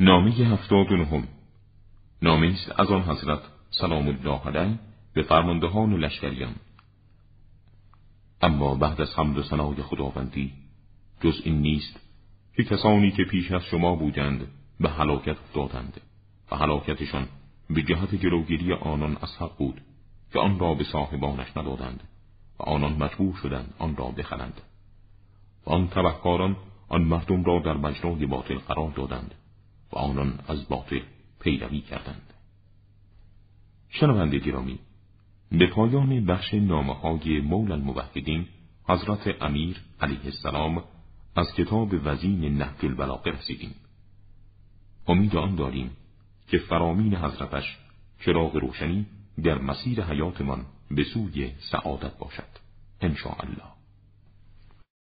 نامه هفتاد و نهم. نامه است از آن حضرت سلام الله علیه به فرماندهان لشکریان. اما بعد از حمد و ثنای خداوندی جز این نیست که کسانی که پیش از شما بودند به هلاکت افتادند و هلاکتشان به جهت جلوگیری آنان از حق بود که آن را به صاحبانش ندادند و آنان مجبور شدند آن را بخرند. و آن تبهکاران آن مردم را در مجرای باطل قرار دادند. و آنان از باطل پیروی کردند. شنونده گرامی به پایان بخش نامه های مول الموحدین حضرت امیر علیه السلام از کتاب وزین نهج البلاغه رسیدیم. امید آن داریم که فرامین حضرتش چراغ روشنی در مسیر حیاتمان به سوی سعادت باشد. ان الله